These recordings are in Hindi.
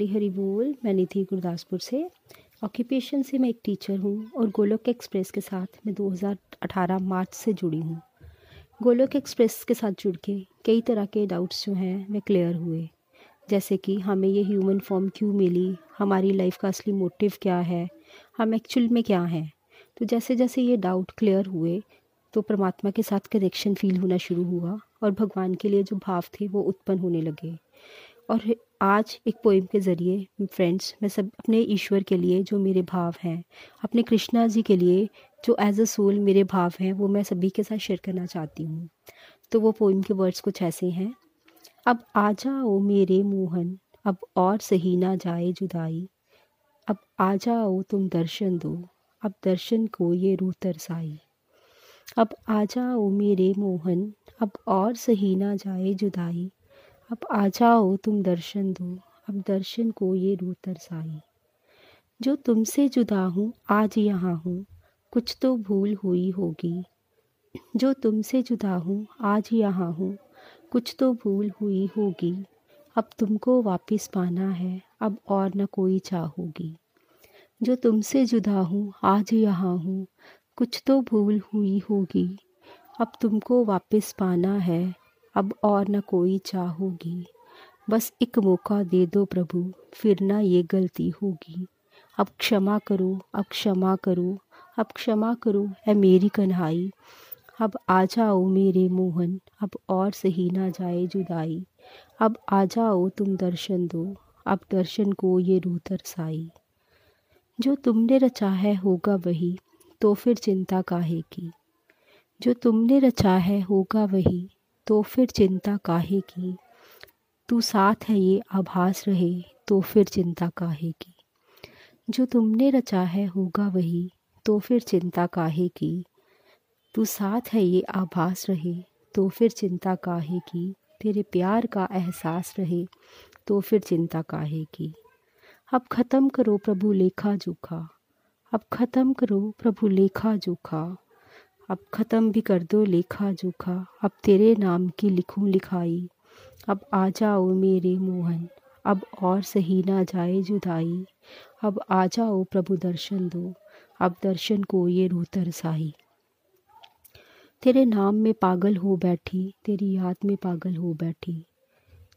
हरी हरी बोल, मैं निधि गुरदासपुर से। ऑक्यूपेशन से मैं एक टीचर हूँ और गोलोक एक्सप्रेस के साथ मैं 2018 मार्च से जुड़ी हूँ। गोलोक एक्सप्रेस के साथ जुड़ के कई तरह के डाउट्स जो हैं वे क्लियर हुए। जैसे कि हमें ये ह्यूमन फॉर्म क्यों मिली? हमारी लाइफ का असली मोटिव क्या है? हम एक्चुअल में क्या हैं? तो जैसे जैसे ये डाउट क्लियर हुए तो परमात्मा के साथ कनेक्शन फील होना शुरू हुआ और भगवान के लिए जो भाव थे वो उत्पन्न होने लगे। और आज एक पोइम के ज़रिए फ्रेंड्स मैं सब अपने ईश्वर के लिए जो मेरे भाव हैं, अपने कृष्णा जी के लिए जो एज अ सोल मेरे भाव हैं, वो मैं सभी के साथ शेयर करना चाहती हूँ। तो वो पोइम के वर्ड्स कुछ ऐसे हैं। अब आ जाओ मेरे मोहन, अब और सही ना जाए जुदाई। अब आ जाओ तुम दर्शन दो, अब दर्शन को ये रूह तरसाई। अब आ जाओ मेरे मोहन, अब और सही ना जाए जुदाई। अब आ जाओ, तुम दर्शन दो। अब दर्शन को ये रू तरसाई। जो तुमसे जुदा हूँ, आज यहाँ हूँ, कुछ तो भूल हुई होगी। जो तुमसे जुदा हूँ, आज यहाँ हूँ, कुछ तो भूल हुई होगी। अब तुमको वापस पाना है, अब और न कोई चाहोगी। जो तुमसे जुदा हूँ, आज यहाँ हूँ, कुछ तो भूल हुई होगी। अब तुमको वापस पाना है अब और न कोई चाहोगी। बस एक मौका दे दो प्रभु, फिर ना ये गलती होगी। अब क्षमा करो, अब क्षमा करो, अब क्षमा करो है मेरी कन्हाई। अब आ जाओ मेरे मोहन, अब और सही ना जाए जुदाई। अब आ जाओ तुम दर्शन दो, अब दर्शन को ये रूह तरसाई। जो तुमने रचा है होगा वही तो फिर चिंता काहे की? जो तुमने रचा है होगा वही तो फिर चिंता काहे की? तू साथ है ये आभास रहे तो फिर चिंता काहे की? जो तुमने रचा है होगा वही तो फिर चिंता काहे की? तू साथ है ये आभास रहे तो फिर चिंता काहे की? तेरे प्यार का एहसास रहे तो फिर चिंता काहे की? अब ख़त्म करो प्रभु लेखा जोखा, अब ख़त्म करो प्रभु लेखा जोखा। अब ख़त्म भी कर दो लेखा जोखा। अब तेरे नाम की लिखूं लिखाई। अब आ जाओ मेरे मोहन। अब और सही ना जाए जुदाई। अब आ जाओ प्रभु दर्शन दो। अब दर्शन को ये रूह तरसाई। तेरे नाम में पागल हो बैठी। तेरी याद में पागल हो बैठी।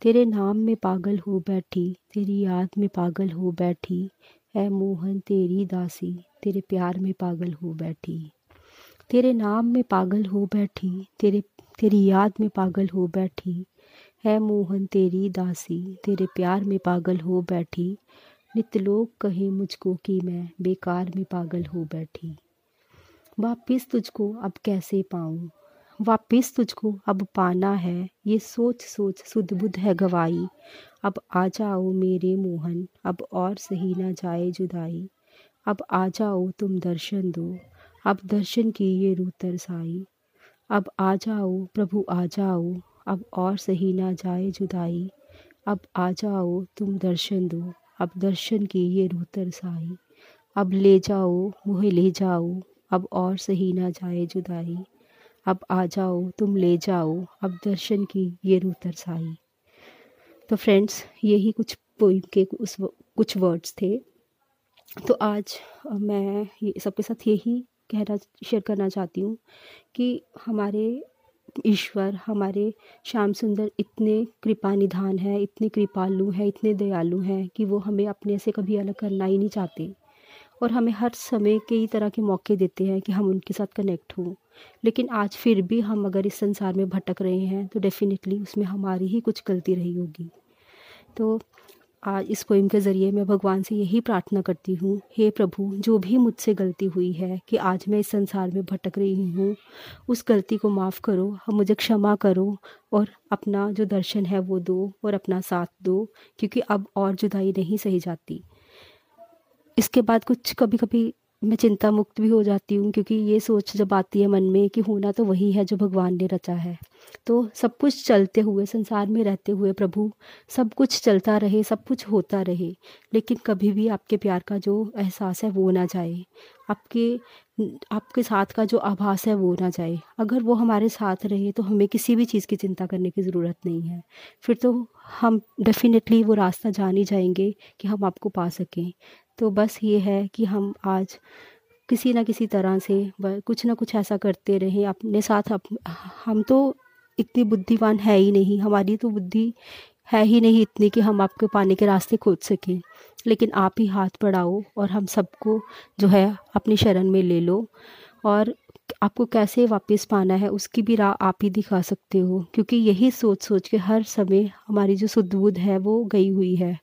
तेरे नाम में पागल हो बैठी। तेरी याद में पागल हो बैठी। ऐ मोहन तेरी दासी। तेरे प्यार में पागल हो बैठी। तेरे नाम में पागल हो बैठी, तेरे, तेरी याद में पागल हो बैठी। है मोहन तेरी दासी, तेरे प्यार में पागल हो बैठी। नित लोग कहे मुझको कि मैं बेकार में पागल हो बैठी। वापिस तुझको अब कैसे पाऊँ? वापिस तुझको अब पाना है, ये सोच सोच सुध बुध है गवाई। अब आ जाओ मेरे मोहन, अब और सही ना जाए जुदाई। अब आ जाओ तुम दर्शन दो अब दर्शन की ये रूह तरसाई अब आ जाओ, प्रभु आ जाओ, अब और सही ना जाए जुदाई। अब आ जाओ, तुम दर्शन दो, अब दर्शन की ये रूह तरसाई अब ले जाओ, मुहे ले जाओ, अब और सही ना जाए जुदाई। अब आ जाओ, तुम ले जाओ, अब दर्शन की ये रूह तरसाई तो फ्रेंड्स, यही कुछ पोइम के उस कुछ वर्ड्स थे। तो आज मैं सबके साथ यही कहना, शेयर करना चाहती हूँ कि हमारे ईश्वर, हमारे श्याम सुंदर इतने कृपा निधान हैं, इतने कृपालु हैं, इतने दयालु हैं कि वो हमें अपने से कभी अलग करना ही नहीं चाहते। और हमें हर समय कई तरह के मौके देते हैं कि हम उनके साथ कनेक्ट हों। लेकिन आज फिर भी हम अगर इस संसार में भटक रहे हैं तो डेफ़िनेटली उसमें हमारी ही कुछ गलती रही होगी। तो आज इस पोइम के ज़रिए मैं भगवान से यही प्रार्थना करती हूँ, हे प्रभु, जो भी मुझसे गलती हुई है कि आज मैं इस संसार में भटक रही हूँ, उस गलती को माफ़ करो हम मुझे क्षमा करो और अपना जो दर्शन है वो दो और अपना साथ दो, क्योंकि अब और जुदाई नहीं सही जाती। इसके बाद कुछ कभी कभी मैं चिंता मुक्त भी हो जाती हूँ, क्योंकि ये सोच जब आती है मन में कि होना तो वही है जो भगवान ने रचा है। तो सब कुछ चलते हुए, संसार में रहते हुए प्रभु, सब कुछ चलता रहे, सब कुछ होता रहे, लेकिन कभी भी आपके प्यार का जो एहसास है वो ना जाए। आपके आपके साथ का जो आभास है वो ना जाए। अगर वो हमारे साथ रहे तो हमें किसी भी चीज़ की चिंता करने की ज़रूरत नहीं है। फिर तो हम डेफिनेटली वो रास्ता जान ही जाएँगे कि हम आपको पा सकें। तो बस ये है कि हम आज किसी ना किसी तरह से कुछ ना कुछ ऐसा करते रहें अपने साथ अप, हम तो इतनी बुद्धिमान है ही नहीं हमारी तो बुद्धि है ही नहीं इतनी कि हम आपके पाने के रास्ते खोज सकें। लेकिन आप ही हाथ बढ़ाओ और हम सबको जो है अपनी शरण में ले लो और आपको कैसे वापस पाना है उसकी भी राह आप ही दिखा सकते हो क्योंकि यही सोच सोच के हर समय हमारी जो शुद्ध बुद्ध है वो गई हुई है।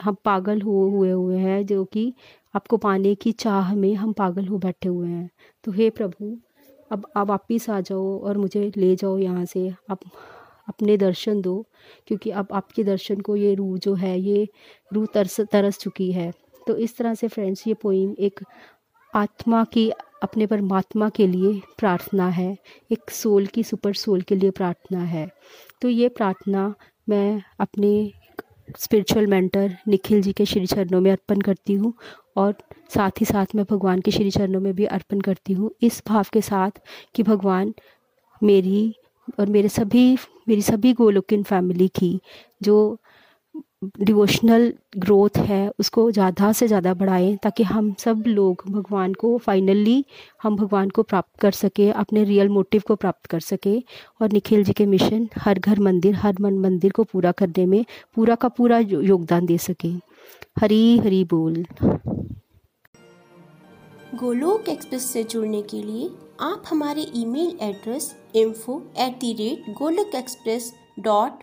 हम पागल हो, हुए हुए हैं, जो कि आपको पाने की चाह में हम पागल हो बैठे हुए हैं। तो हे प्रभु, अब, आप वापिस आ जाओ और मुझे ले जाओ यहाँ से। आप अपने दर्शन दो, क्योंकि अब आपके दर्शन को ये रूह जो है, ये रूह तरस तरस चुकी है। तो इस तरह से फ्रेंड्स, ये पोइम एक आत्मा की, अपने परमात्मा के लिए प्रार्थना है। एक सोल की, सुपर सोल के लिए प्रार्थना है। तो ये प्रार्थना मैं अपने स्पिरिचुअल मेंटर निखिल जी के श्री चरणों में अर्पण करती हूँ और साथ ही साथ मैं भगवान के श्री चरणों में भी अर्पण करती हूँ। इस भाव के साथ कि भगवान मेरी और मेरे सभी, मेरी सभी गोलोकिन फैमिली की, जो डिवोशनल ग्रोथ है, उसको ज़्यादा से ज़्यादा बढ़ाएँ ताकि हम सब लोग भगवान को फाइनली हम भगवान को प्राप्त कर सके, अपने रियल मोटिव को प्राप्त कर सके और निखिल जी के मिशन हर घर मंदिर, हर मन मंदिर को पूरा करने में पूरा का पूरा योगदान दे सके। हरी हरी बोल। गोलोक एक्सप्रेस से जुड़ने के लिए आप हमारे email address info at the rate Golok express dot